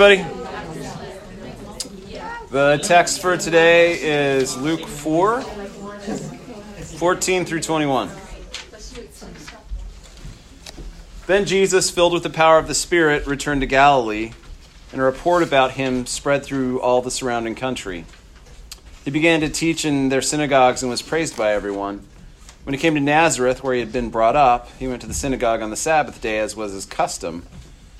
everybody. The text for today is Luke 4 14 through 21. Then Jesus, filled with the power of the Spirit, returned to Galilee, and a report about him spread through all the surrounding country. He began to teach in their synagogues and was praised by everyone. When he came to Nazareth, where he had been brought up, he went to the synagogue on the Sabbath day, as was his custom.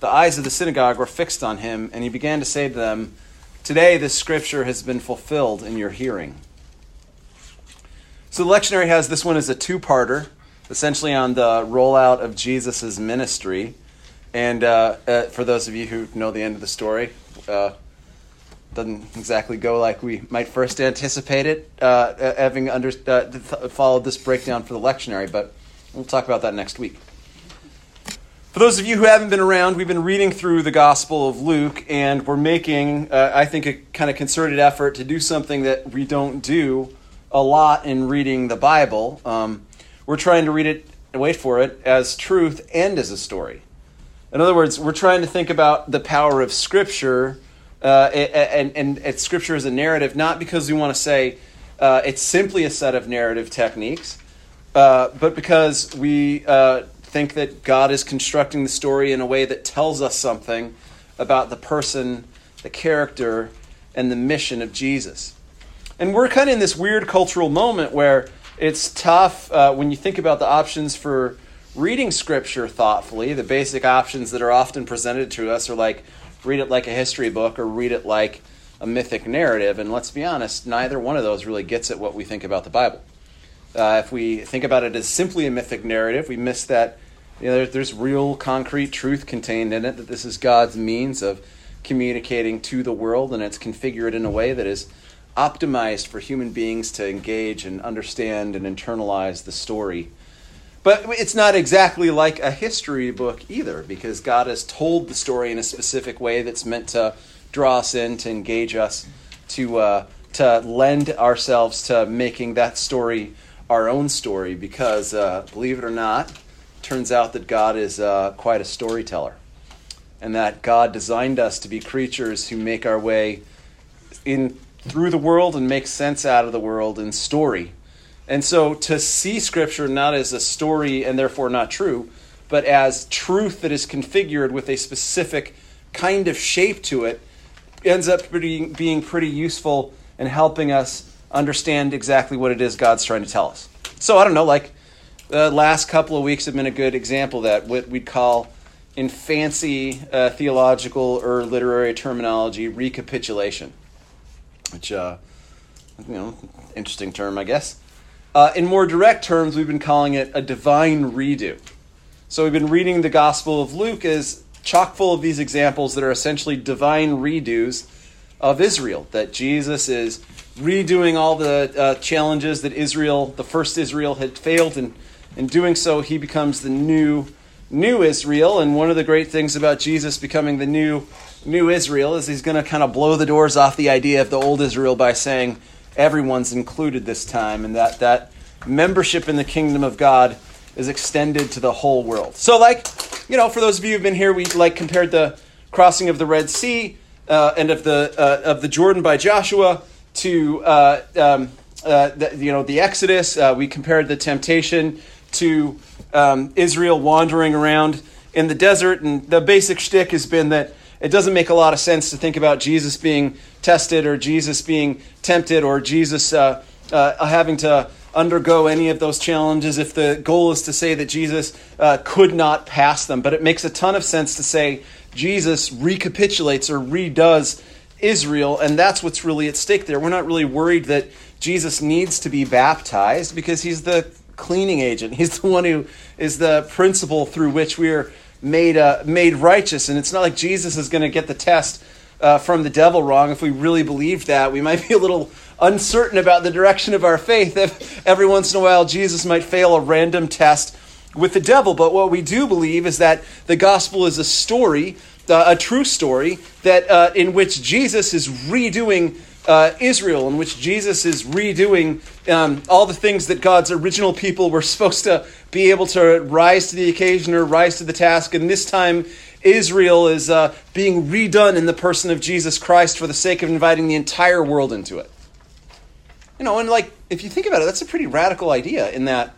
the eyes of the synagogue were fixed on him, and he began to say to them, Today this scripture has been fulfilled in your hearing. So the lectionary has this one as a two parter, essentially on the rollout of Jesus' ministry. And uh, uh, for those of you who know the end of the story, uh, doesn't exactly go like we might first anticipate it, uh, uh, having under, uh, followed this breakdown for the lectionary, but we'll talk about that next week. For those of you who haven't been around, we've been reading through the Gospel of Luke, and we're making, uh, I think, a kind of concerted effort to do something that we don't do a lot in reading the Bible. Um, we're trying to read it, wait for it, as truth and as a story. In other words, we're trying to think about the power of Scripture uh, and, and, and, Scripture as a narrative, not because we want to say uh, it's simply a set of narrative techniques, uh, but because we uh, think that God is constructing the story in a way that tells us something about the person, the character, and the mission of Jesus. And we're kind of in this weird cultural moment where it's tough uh, when you think about the options for reading scripture thoughtfully. The basic options that are often presented to us are like read it like a history book or read it like a mythic narrative. And let's be honest, neither one of those really gets at what we think about the Bible. Uh, if we think about it as simply a mythic narrative, we miss that you know, there's, there's real concrete truth contained in it that this is God's means of communicating to the world, and it's configured in a way that is optimized for human beings to engage and understand and internalize the story. But it's not exactly like a history book either, because God has told the story in a specific way that's meant to draw us in, to engage us, to uh, to lend ourselves to making that story our own story. Because uh, believe it or not, turns out that God is uh, quite a storyteller, and that God designed us to be creatures who make our way in through the world and make sense out of the world in story. And so to see Scripture not as a story and therefore not true, but as truth that is configured with a specific kind of shape to it, ends up being pretty useful in helping us understand exactly what it is God's trying to tell us. So I don't know, like the last couple of weeks have been a good example that, what we'd call in fancy uh, theological or literary terminology, recapitulation, which, uh, you know, interesting term, I guess. Uh, in more direct terms, we've been calling it a divine redo. So we've been reading the Gospel of Luke as chock full of these examples that are essentially divine redos of Israel, that Jesus is redoing all the uh, challenges that Israel, the first Israel, had failed in in doing so, he becomes the new new Israel. And one of the great things about Jesus becoming the new new Israel is he's going to kind of blow the doors off the idea of the old Israel by saying everyone's included this time, and that that membership in the kingdom of God is extended to the whole world. So, like you know, for those of you who've been here, we like compared the crossing of the Red Sea uh, and of the uh, of the Jordan by Joshua to uh, um, uh, the, you know the Exodus. Uh, we compared the temptation to um, Israel wandering around in the desert. And the basic shtick has been that it doesn't make a lot of sense to think about Jesus being tested or Jesus being tempted or Jesus uh, uh, having to undergo any of those challenges if the goal is to say that Jesus uh, could not pass them. But it makes a ton of sense to say Jesus recapitulates or redoes Israel, and that's what's really at stake there. We're not really worried that Jesus needs to be baptized because he's the cleaning agent. He's the one who is the principle through which we are made uh, made righteous. And it's not like Jesus is going to get the test uh, from the devil wrong, if we really believed that, we might be a little uncertain about the direction of our faith if every once in a while Jesus might fail a random test with the devil. But what we do believe is that the gospel is a story, uh, a true story, that uh, in which Jesus is redoing uh, Israel, in which Jesus is redoing um, all the things that God's original people were supposed to be able to rise to the occasion or rise to the task. And this time, Israel is uh, being redone in the person of Jesus Christ for the sake of inviting the entire world into it. You know, and like, if you think about it, that's a pretty radical idea in that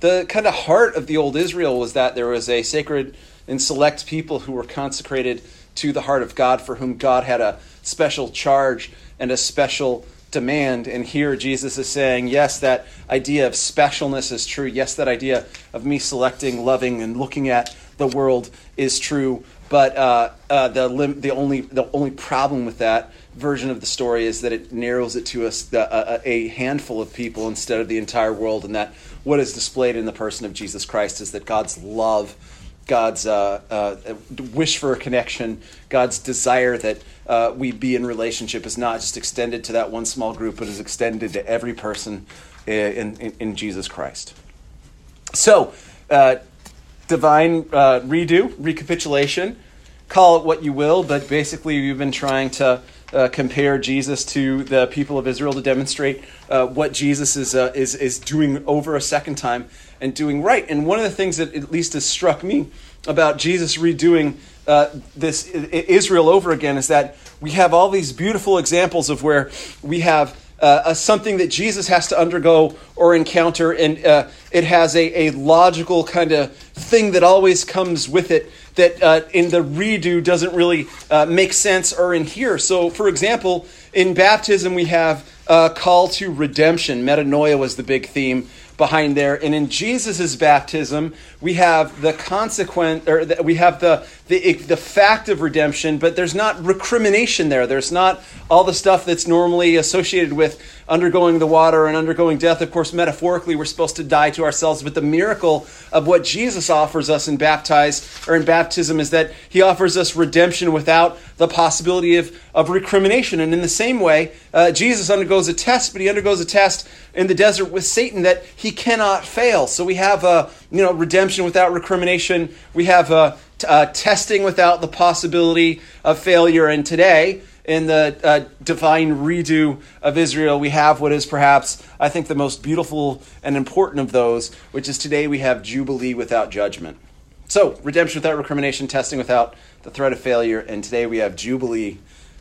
the kind of heart of the old Israel was that there was a sacred and select people who were consecrated to the heart of God for whom God had a special charge and a special demand. And here Jesus is saying, yes, that idea of specialness is true. Yes, that idea of me selecting, loving, and looking at the world is true. But uh, uh, the, lim- the, only, the only problem with that version of the story is that it narrows it to us, a, a handful of people instead of the entire world, and that what is displayed in the person of Jesus Christ is that God's love God's uh, uh, wish for a connection, God's desire that uh, we be in relationship is not just extended to that one small group, but is extended to every person in, in, in Jesus Christ. So, uh, divine uh, redo, recapitulation, call it what you will, but basically, we've been trying to uh, compare Jesus to the people of Israel to demonstrate uh, what Jesus is, uh, is, is doing over a second time and doing right. And one of the things that at least has struck me about Jesus redoing uh, this Israel over again is that we have all these beautiful examples of where we have uh, something that Jesus has to undergo or encounter, and uh, it has a, a logical kind of thing that always comes with it that uh, in the redo doesn't really uh, make sense or in here. So, for example, in baptism, we have a call to redemption. Metanoia was the big theme behind there. And in Jesus' baptism, we have the consequent, or the, we have the, the, the fact of redemption, but there's not recrimination there. There's not all the stuff that's normally associated with undergoing the water and undergoing death. Of course, metaphorically, we're supposed to die to ourselves, but the miracle of what Jesus offers us in baptize or in baptism is that he offers us redemption without the possibility of, of recrimination. And in the same way, uh, Jesus undergoes a test, but he undergoes a test in the desert with Satan that he cannot fail. So we have a you know redemption without recrimination. We have a, a testing without the possibility of failure. And today in the uh, divine redo of Israel, we have what is perhaps, I think, the most beautiful and important of those, which is today we have Jubilee without judgment. So, redemption without recrimination, testing without the threat of failure, and today we have Jubilee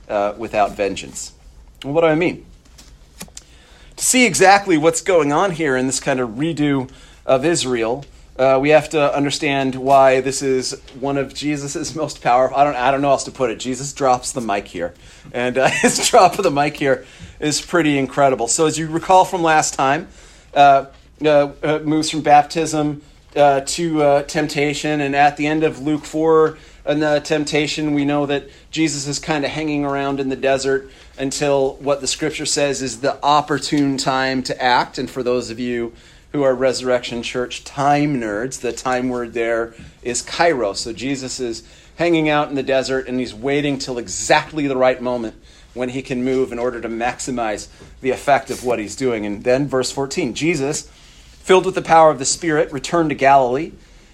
uh, without vengeance. What do I mean? To see exactly what's going on here in this kind of redo of Israel, uh, we have to understand why this is one of Jesus's most powerful. I don't, I don't know else to put it. Jesus drops the mic here, and uh, his drop of the mic here is pretty incredible. So, as you recall from last time, uh, uh, uh moves from baptism uh, to temptation, and at the end of Luke four, and the temptation, we know that Jesus is kind of hanging around in the desert until what the Scripture says is the opportune time to act. And for those of you who are Resurrection Church time nerds, the time word there is kairos. So Jesus is hanging out in the desert and he's waiting till exactly the right moment when he can move in order to maximize the effect of what he's doing. And then, verse 14 Jesus, filled with the power of the Spirit, returned to Galilee,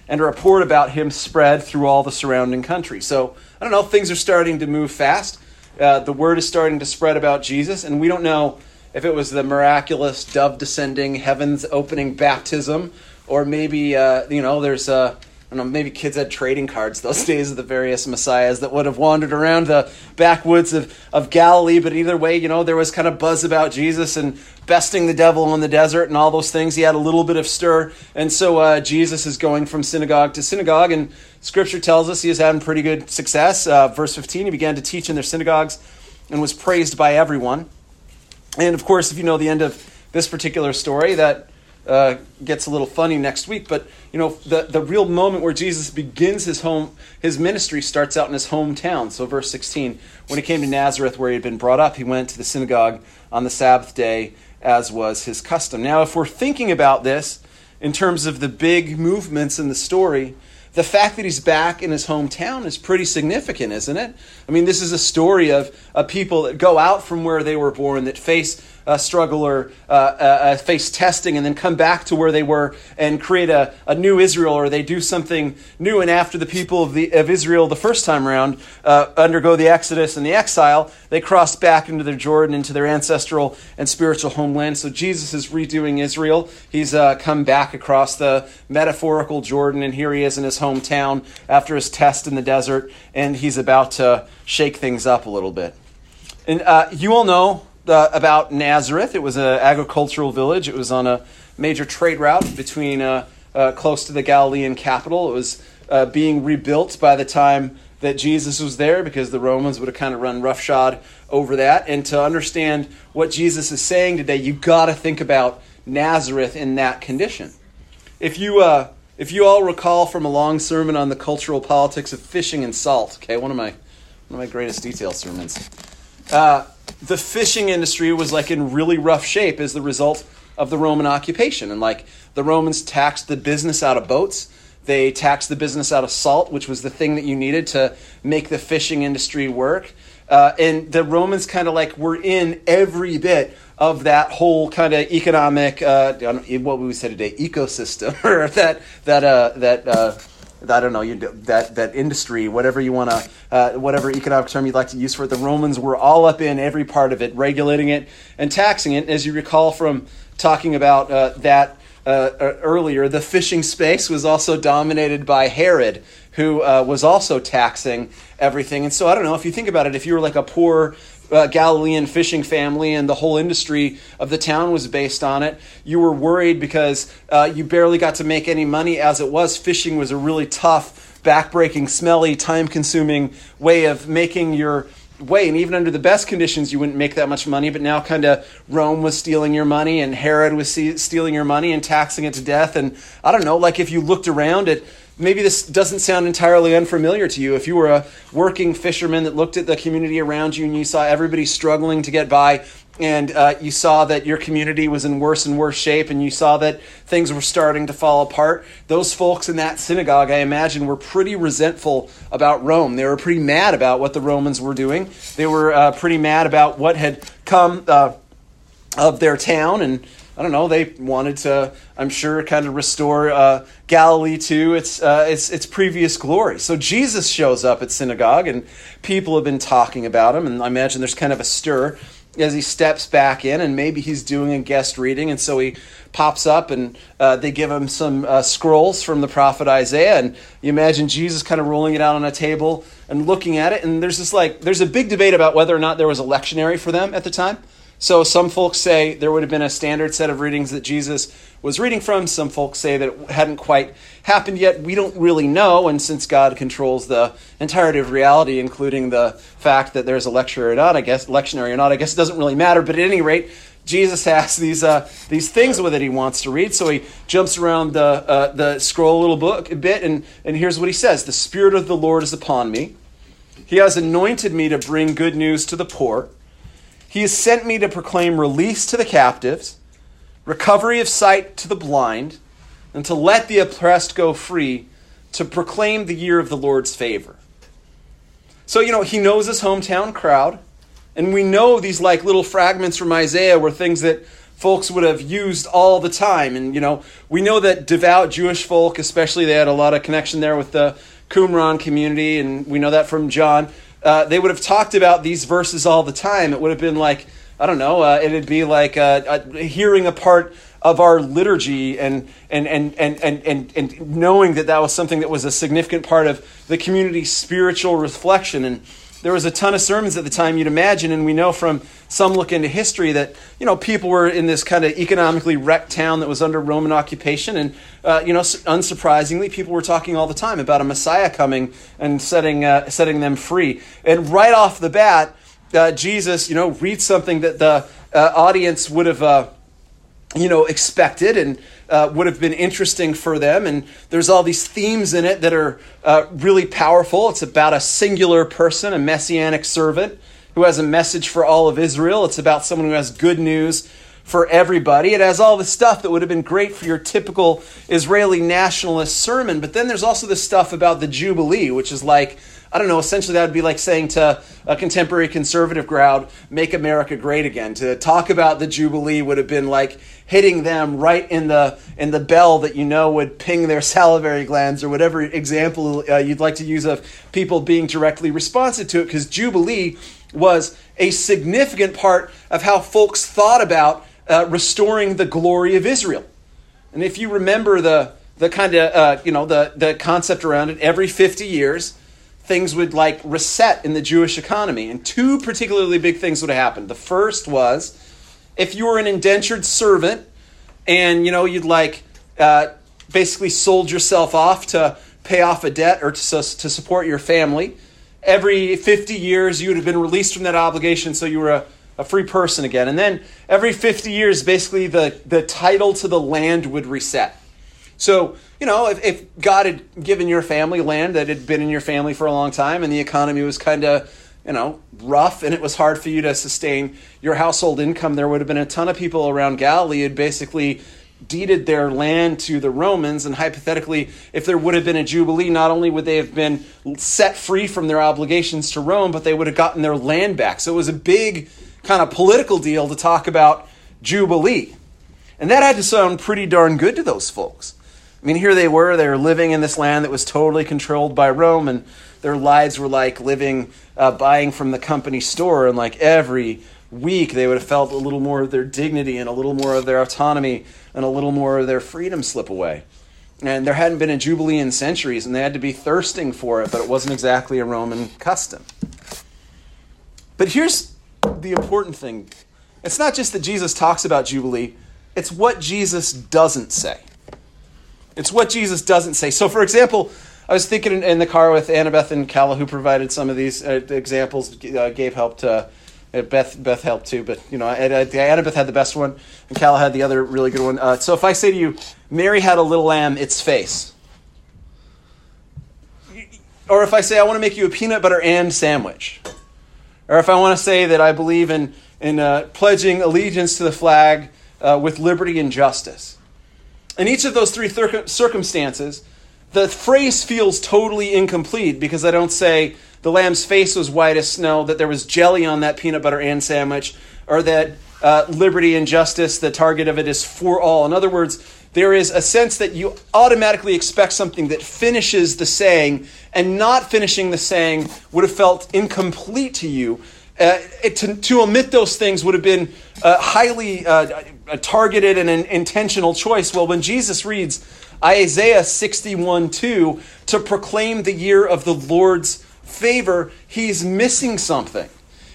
and a report about him spread through all the surrounding country. So, I don't know, things are starting to move fast. Uh, the word is starting to spread about Jesus, and we don't know if it was the miraculous dove descending, heavens opening baptism, or maybe uh, you know there's a I don't know, maybe kids had trading cards those days of the various messiahs that would have wandered around the backwoods of, of Galilee. But either way, you know, there was kind of buzz about Jesus and besting the devil in the desert and all those things. He had a little bit of stir. And so uh, Jesus is going from synagogue to synagogue. And scripture tells us he is having pretty good success. Uh, verse 15, he began to teach in their synagogues and was praised by everyone. And of course, if you know the end of this particular story, that uh, gets a little funny next week. But you know, the the real moment where Jesus begins his home, his ministry starts out in his hometown. So, verse sixteen, when he came to Nazareth, where he had been brought up, he went to the synagogue on the Sabbath day, as was his custom. Now, if we're thinking about this in terms of the big movements in the story, the fact that he's back in his hometown is pretty significant, isn't it? I mean, this is a story of, of people that go out from where they were born, that face uh, struggle or uh, uh, face testing and then come back to where they were and create a, a new Israel or they do something new. And after the people of, the, of Israel the first time around uh, undergo the Exodus and the exile, they cross back into their Jordan, into their ancestral and spiritual homeland. So Jesus is redoing Israel. He's uh, come back across the metaphorical Jordan, and here he is in his hometown after his test in the desert, and he's about to shake things up a little bit. And uh, you all know uh, about Nazareth. It was an agricultural village. It was on a major trade route between uh, uh, close to the Galilean capital. It was uh, being rebuilt by the time that Jesus was there because the Romans would have kind of run roughshod over that. And to understand what Jesus is saying today, you've got to think about Nazareth in that condition. If you uh, if you all recall from a long sermon on the cultural politics of fishing and salt, okay, one of my one of my greatest detail sermons. Uh, the fishing industry was like in really rough shape as the result of the Roman occupation. And like the Romans taxed the business out of boats. They taxed the business out of salt, which was the thing that you needed to make the fishing industry work. Uh, and the Romans kind of like were in every bit of that whole kind of economic, uh, what we would say today, ecosystem, or that that uh, that uh, I don't know, you that that industry, whatever you want to, uh, whatever economic term you'd like to use for it. The Romans were all up in every part of it, regulating it and taxing it. As you recall from talking about uh, that uh, uh earlier, the fishing space was also dominated by Herod, who uh, was also taxing everything. And so I don't know if you think about it, if you were like a poor uh, Galilean fishing family and the whole industry of the town was based on it. You were worried because uh, you barely got to make any money as it was. Fishing was a really tough, backbreaking, smelly, time consuming way of making your way. And even under the best conditions, you wouldn't make that much money. But now, kind of, Rome was stealing your money and Herod was stealing your money and taxing it to death. And I don't know, like if you looked around at maybe this doesn't sound entirely unfamiliar to you. If you were a working fisherman that looked at the community around you and you saw everybody struggling to get by, and uh, you saw that your community was in worse and worse shape, and you saw that things were starting to fall apart, those folks in that synagogue, I imagine, were pretty resentful about Rome. They were pretty mad about what the Romans were doing. They were uh, pretty mad about what had come uh, of their town and I don't know. They wanted to, I'm sure, kind of restore uh, Galilee to its, uh, its its previous glory. So Jesus shows up at synagogue, and people have been talking about him. And I imagine there's kind of a stir as he steps back in, and maybe he's doing a guest reading, and so he pops up, and uh, they give him some uh, scrolls from the prophet Isaiah, and you imagine Jesus kind of rolling it out on a table and looking at it, and there's this like there's a big debate about whether or not there was a lectionary for them at the time. So some folks say there would have been a standard set of readings that Jesus was reading from. Some folks say that it hadn't quite happened yet. We don't really know, and since God controls the entirety of reality, including the fact that there's a lecture or not, I guess lectionary or not, I guess it doesn't really matter. But at any rate, Jesus has these uh, these things with it he wants to read. So he jumps around the uh, the scroll a little book a bit, and and here's what he says: "The Spirit of the Lord is upon me; He has anointed me to bring good news to the poor." He has sent me to proclaim release to the captives, recovery of sight to the blind, and to let the oppressed go free, to proclaim the year of the Lord's favor. So, you know, he knows his hometown crowd, and we know these like little fragments from Isaiah were things that folks would have used all the time. And, you know, we know that devout Jewish folk, especially, they had a lot of connection there with the Qumran community, and we know that from John uh, they would have talked about these verses all the time. It would have been like, I don't know, uh, it'd be like uh, hearing a part of our liturgy and, and, and, and, and, and, and knowing that that was something that was a significant part of the community's spiritual reflection. And there was a ton of sermons at the time you'd imagine and we know from some look into history that you know people were in this kind of economically wrecked town that was under roman occupation and uh, you know unsurprisingly people were talking all the time about a messiah coming and setting uh, setting them free. And right off the bat uh, jesus you know reads something that the uh, audience would have uh, you know expected and uh, would have been interesting for them. And there's all these themes in it that are uh, really powerful. It's about a singular person, a messianic servant who has a message for all of Israel. It's about someone who has good news for everybody. It has all the stuff that would have been great for your typical Israeli nationalist sermon. But then there's also the stuff about the Jubilee, which is like, I don't know, essentially that would be like saying to a contemporary conservative crowd, make America great again. To talk about the Jubilee would have been like hitting them right in the in the bell that you know would ping their salivary glands or whatever example uh, you'd like to use of people being directly responsive to it because Jubilee was a significant part of how folks thought about uh, restoring the glory of Israel. And if you remember the, the kind of, uh, you know, the, the concept around it, every 50 years, things would like reset in the Jewish economy. And two particularly big things would have happened. The first was if you were an indentured servant and, you know, you'd like uh, basically sold yourself off to pay off a debt or to, to support your family, every 50 years you would have been released from that obligation so you were a a free person again. And then every 50 years, basically, the, the title to the land would reset. So, you know, if, if God had given your family land that had been in your family for a long time and the economy was kind of, you know, rough and it was hard for you to sustain your household income, there would have been a ton of people around Galilee who basically deeded their land to the Romans, and hypothetically, if there would have been a Jubilee, not only would they have been set free from their obligations to Rome, but they would have gotten their land back. So it was a big kind of political deal to talk about Jubilee. And that had to sound pretty darn good to those folks. I mean, here they were, they were living in this land that was totally controlled by Rome, and their lives were like living, uh, buying from the company store, and like every week they would have felt a little more of their dignity and a little more of their autonomy and a little more of their freedom slip away. And there hadn't been a Jubilee in centuries, and they had to be thirsting for it, but it wasn't exactly a Roman custom. But here's the important thing. It's not just that Jesus talks about Jubilee, it's what Jesus doesn't say. It's what Jesus doesn't say. So, for example, I was thinking in, the car with Annabeth and Kala, who provided some of these uh, examples, uh, gave help to. Uh, Beth Beth helped too, but you know, Annabeth had the best one, and Kala had the other really good one. Uh, so if I say to you, Mary had a little lamb, its face, or if I say I want to make you a peanut butter and sandwich, or if I want to say that I believe in, in uh, pledging allegiance to the flag uh, with liberty and justice. In each of those three circumstances, the phrase feels totally incomplete because I don't say the lamb's face was white as snow, that there was jelly on that peanut butter and sandwich, or that uh, liberty and justice, the target of it is for all. In other words, there is a sense that you automatically expect something that finishes the saying, and not finishing the saying would have felt incomplete to you. Uh, it, to, to, omit those things would have been uh, highly uh, targeted and an intentional choice. Well, when Jesus reads Isaiah 61 2 to proclaim the year of the Lord's favor, he's missing something.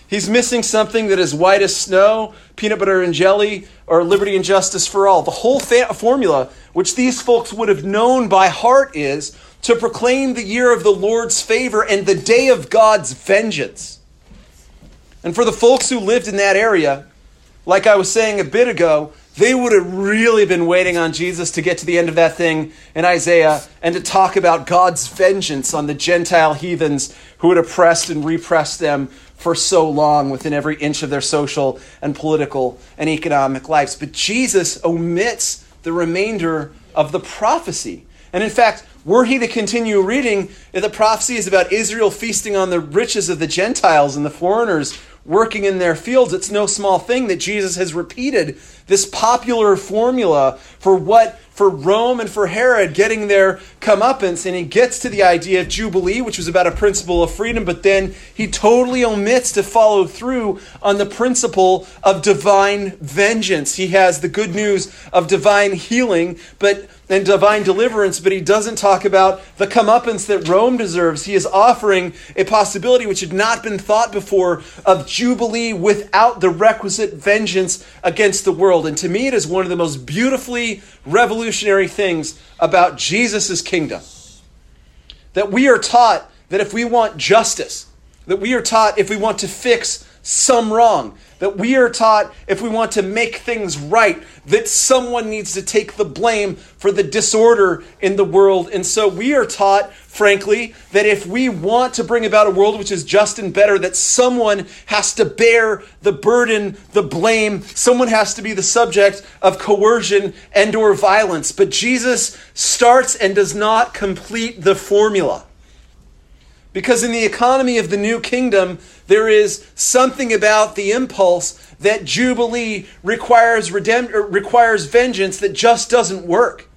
He's missing something that is white as snow, peanut butter and jelly, or liberty and justice for all. The whole fa- formula, which these folks would have known by heart, is to proclaim the year of the Lord's favor and the day of God's vengeance. And for the folks who lived in that area, like I was saying a bit ago, they would have really been waiting on Jesus to get to the end of that thing in Isaiah and to talk about God's vengeance on the Gentile heathens who had oppressed and repressed them for so long within every inch of their social and political and economic lives. But Jesus omits the remainder of the prophecy. And in fact, were he to continue reading, the prophecy is about Israel feasting on the riches of the Gentiles and the foreigners working in their fields. It's no small thing that Jesus has repeated this popular formula for what for Rome and for Herod getting their comeuppance, and he gets to the idea of Jubilee, which was about a principle of freedom, but then he totally omits to follow through on the principle of divine vengeance. He has the good news of divine healing, but and divine deliverance, but he doesn't talk about the comeuppance that Rome deserves. He is offering a possibility which had not been thought before of Jubilee without the requisite vengeance against the world. And to me, it is one of the most beautifully revolutionary things about Jesus' kingdom. That we are taught that if we want justice, that we are taught if we want to fix some wrong, that we are taught if we want to make things right, that someone needs to take the blame for the disorder in the world. And so we are taught, frankly, that if we want to bring about a world which is just and better, that someone has to bear the burden, the blame, someone has to be the subject of coercion and or violence. But Jesus starts and does not complete the formula. Because in the economy of the new kingdom, there is something about the impulse that Jubilee requires, redemp- requires vengeance that just doesn't work.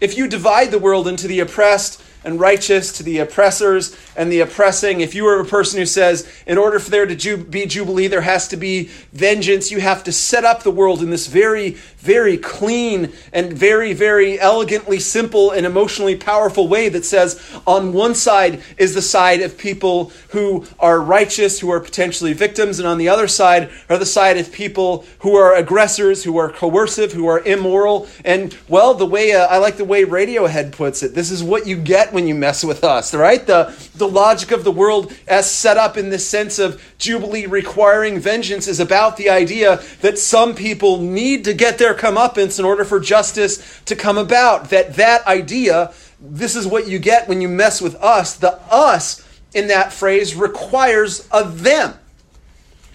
If you divide the world into the oppressed and righteous to the oppressors and the oppressing. If you are a person who says, in order for there to be jubilee, there has to be vengeance, you have to set up the world in this very, very clean and very, very elegantly simple and emotionally powerful way that says, on one side is the side of people who are righteous, who are potentially victims, and on the other side are the side of people who are aggressors, who are coercive, who are immoral. And, well, the way uh, I like the way Radiohead puts it, this is what you get when you mess with us, right? The, the logic of the world as set up in this sense of Jubilee requiring vengeance is about the idea that some people need to get their comeuppance in order for justice to come about. That that idea, this is what you get when you mess with us. The us in that phrase requires a them.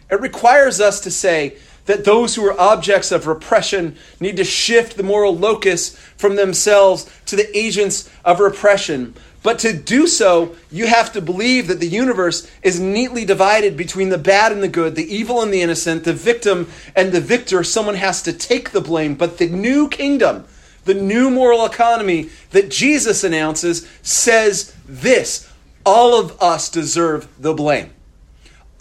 It requires us to say, that those who are objects of repression need to shift the moral locus from themselves to the agents of repression. But to do so, you have to believe that the universe is neatly divided between the bad and the good, the evil and the innocent, the victim and the victor. Someone has to take the blame. But the new kingdom, the new moral economy that Jesus announces, says this all of us deserve the blame.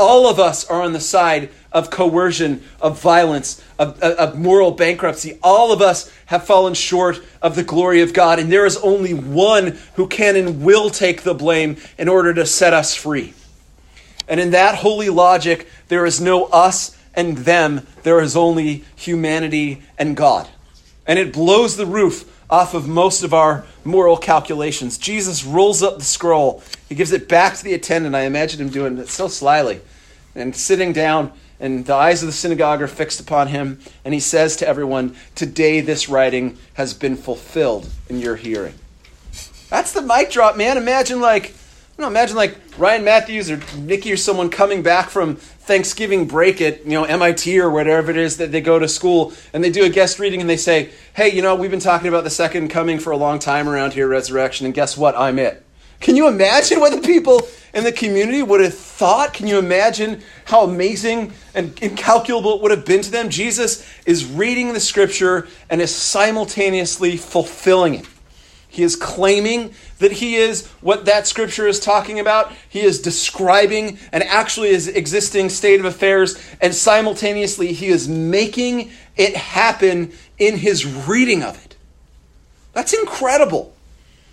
All of us are on the side of coercion, of violence, of, of, moral bankruptcy. All of us have fallen short of the glory of God, and there is only one who can and will take the blame in order to set us free. And in that holy logic, there is no us and them, there is only humanity and God. And it blows the roof off of most of our moral calculations. Jesus rolls up the scroll. He gives it back to the attendant. I imagine him doing it so slyly and sitting down and the eyes of the synagogue are fixed upon him, and he says to everyone, Today this writing has been fulfilled in your hearing. That's the mic drop, man. Imagine like, you know, imagine like Ryan Matthews or Nikki or someone coming back from Thanksgiving break at, you know, MIT or whatever it is that they go to school, and they do a guest reading and they say, Hey, you know, we've been talking about the second coming for a long time around here, resurrection, and guess what? I'm it. Can you imagine what the people in the community would have thought? Can you imagine how amazing and incalculable it would have been to them? Jesus is reading the scripture and is simultaneously fulfilling it. He is claiming that he is what that scripture is talking about. He is describing an actually is existing state of affairs, and simultaneously he is making it happen in his reading of it. That's incredible.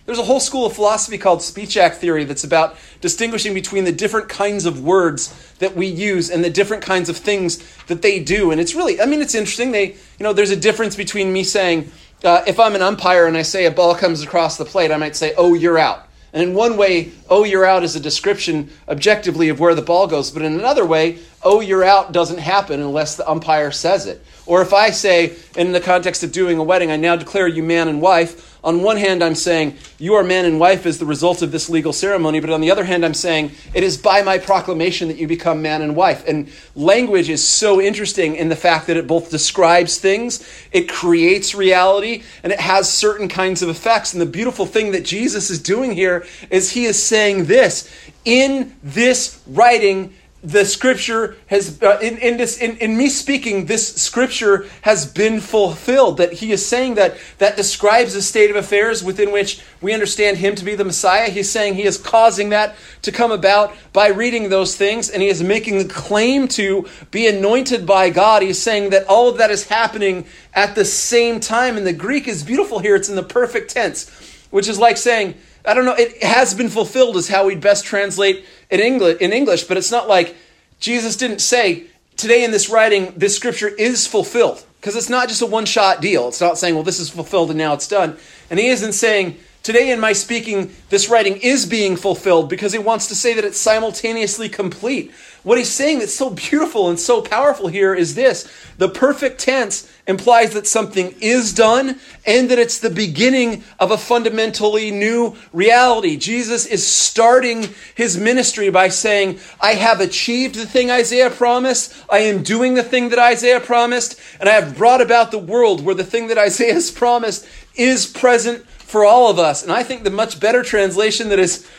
There's a whole school of philosophy called speech act theory that's about distinguishing between the different kinds of words that we use and the different kinds of things that they do. And it's really, I mean, it's interesting. They, you know, there's a difference between me saying, uh, if I'm an umpire and I say a ball comes across the plate, I might say, oh, you're out. And in one way, oh, you're out is a description objectively of where the ball goes. But in another way, oh, you're out doesn't happen unless the umpire says it. Or if I say, in the context of doing a wedding, I now declare you man and wife, on one hand, I'm saying you are man and wife as the result of this legal ceremony, but on the other hand, I'm saying it is by my proclamation that you become man and wife. And language is so interesting in the fact that it both describes things, it creates reality, and it has certain kinds of effects. And the beautiful thing that Jesus is doing here is he is saying this in this writing the scripture has uh, in, in this in, in me speaking this scripture has been fulfilled that he is saying that that describes a state of affairs within which we understand him to be the messiah. He's saying he is causing that to come about by reading those things and he is making the claim to be anointed by god. He's saying that all of that is happening at the same time and the greek is beautiful here. It's in the perfect tense which is like saying i don't know it has been fulfilled is how we'd best translate in English, in English, but it's not like Jesus didn't say, today in this writing, this scripture is fulfilled. Because it's not just a one shot deal. It's not saying, well, this is fulfilled and now it's done. And he isn't saying, today in my speaking, this writing is being fulfilled because he wants to say that it's simultaneously complete. What he's saying that's so beautiful and so powerful here is this the perfect tense implies that something is done and that it's the beginning of a fundamentally new reality. Jesus is starting his ministry by saying, I have achieved the thing Isaiah promised, I am doing the thing that Isaiah promised, and I have brought about the world where the thing that Isaiah has promised is present for all of us. And I think the much better translation that is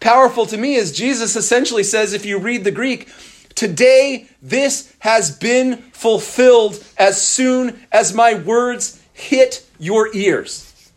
powerful to me is Jesus essentially says, if you read the Greek, Today, this has been fulfilled as soon as my words hit your ears.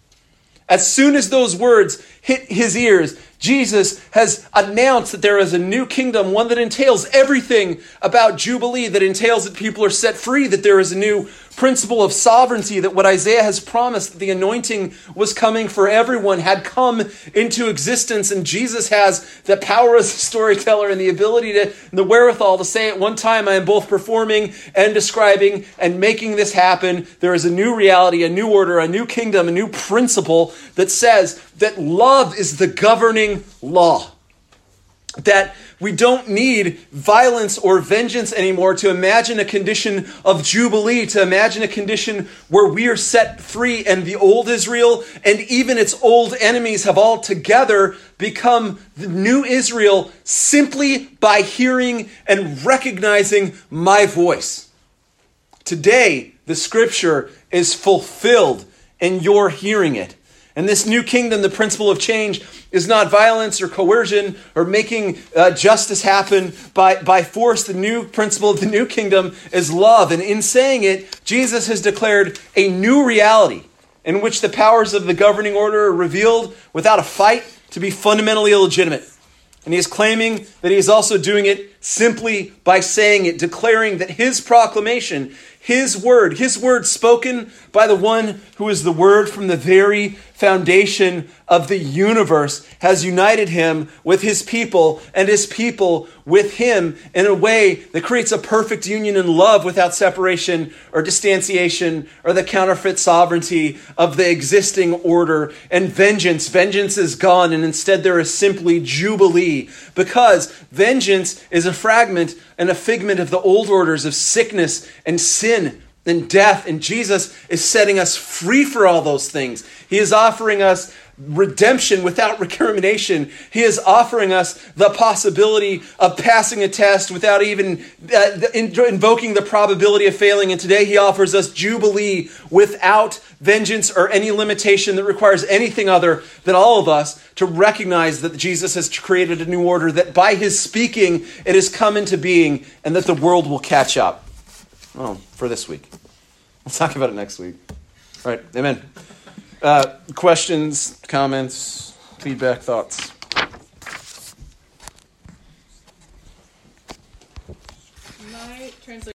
As soon as those words hit his ears, Jesus has announced that there is a new kingdom, one that entails everything about Jubilee, that entails that people are set free, that there is a new principle of sovereignty, that what Isaiah has promised, that the anointing was coming for everyone, had come into existence. And Jesus has the power as a storyteller and the ability to, the wherewithal to say at one time, I am both performing and describing and making this happen. There is a new reality, a new order, a new kingdom, a new principle that says that love is the governing law. That we don't need violence or vengeance anymore to imagine a condition of jubilee, to imagine a condition where we are set free and the old Israel and even its old enemies have all together become the new Israel simply by hearing and recognizing my voice. Today, the scripture is fulfilled and you're hearing it. And this new kingdom, the principle of change, is not violence or coercion or making uh, justice happen by, by force. The new principle of the new kingdom is love. And in saying it, Jesus has declared a new reality in which the powers of the governing order are revealed without a fight to be fundamentally illegitimate. And he is claiming that he is also doing it simply by saying it, declaring that his proclamation, his word, his word spoken by the one who is the word from the very foundation of the universe, has united him with his people and his people with him in a way that creates a perfect union in love without separation or distanciation or the counterfeit sovereignty of the existing order. And vengeance, vengeance is gone, and instead there is simply jubilee because vengeance is a fragment and a figment of the old orders of sickness and sin and death. And Jesus is setting us free for all those things. He is offering us redemption without recrimination. He is offering us the possibility of passing a test without even uh, invoking the probability of failing. And today he offers us jubilee without vengeance or any limitation that requires anything other than all of us to recognize that Jesus has created a new order, that by his speaking it has come into being, and that the world will catch up. Oh, for this week. We'll talk about it next week. All right, amen. Uh, questions, comments, feedback, thoughts?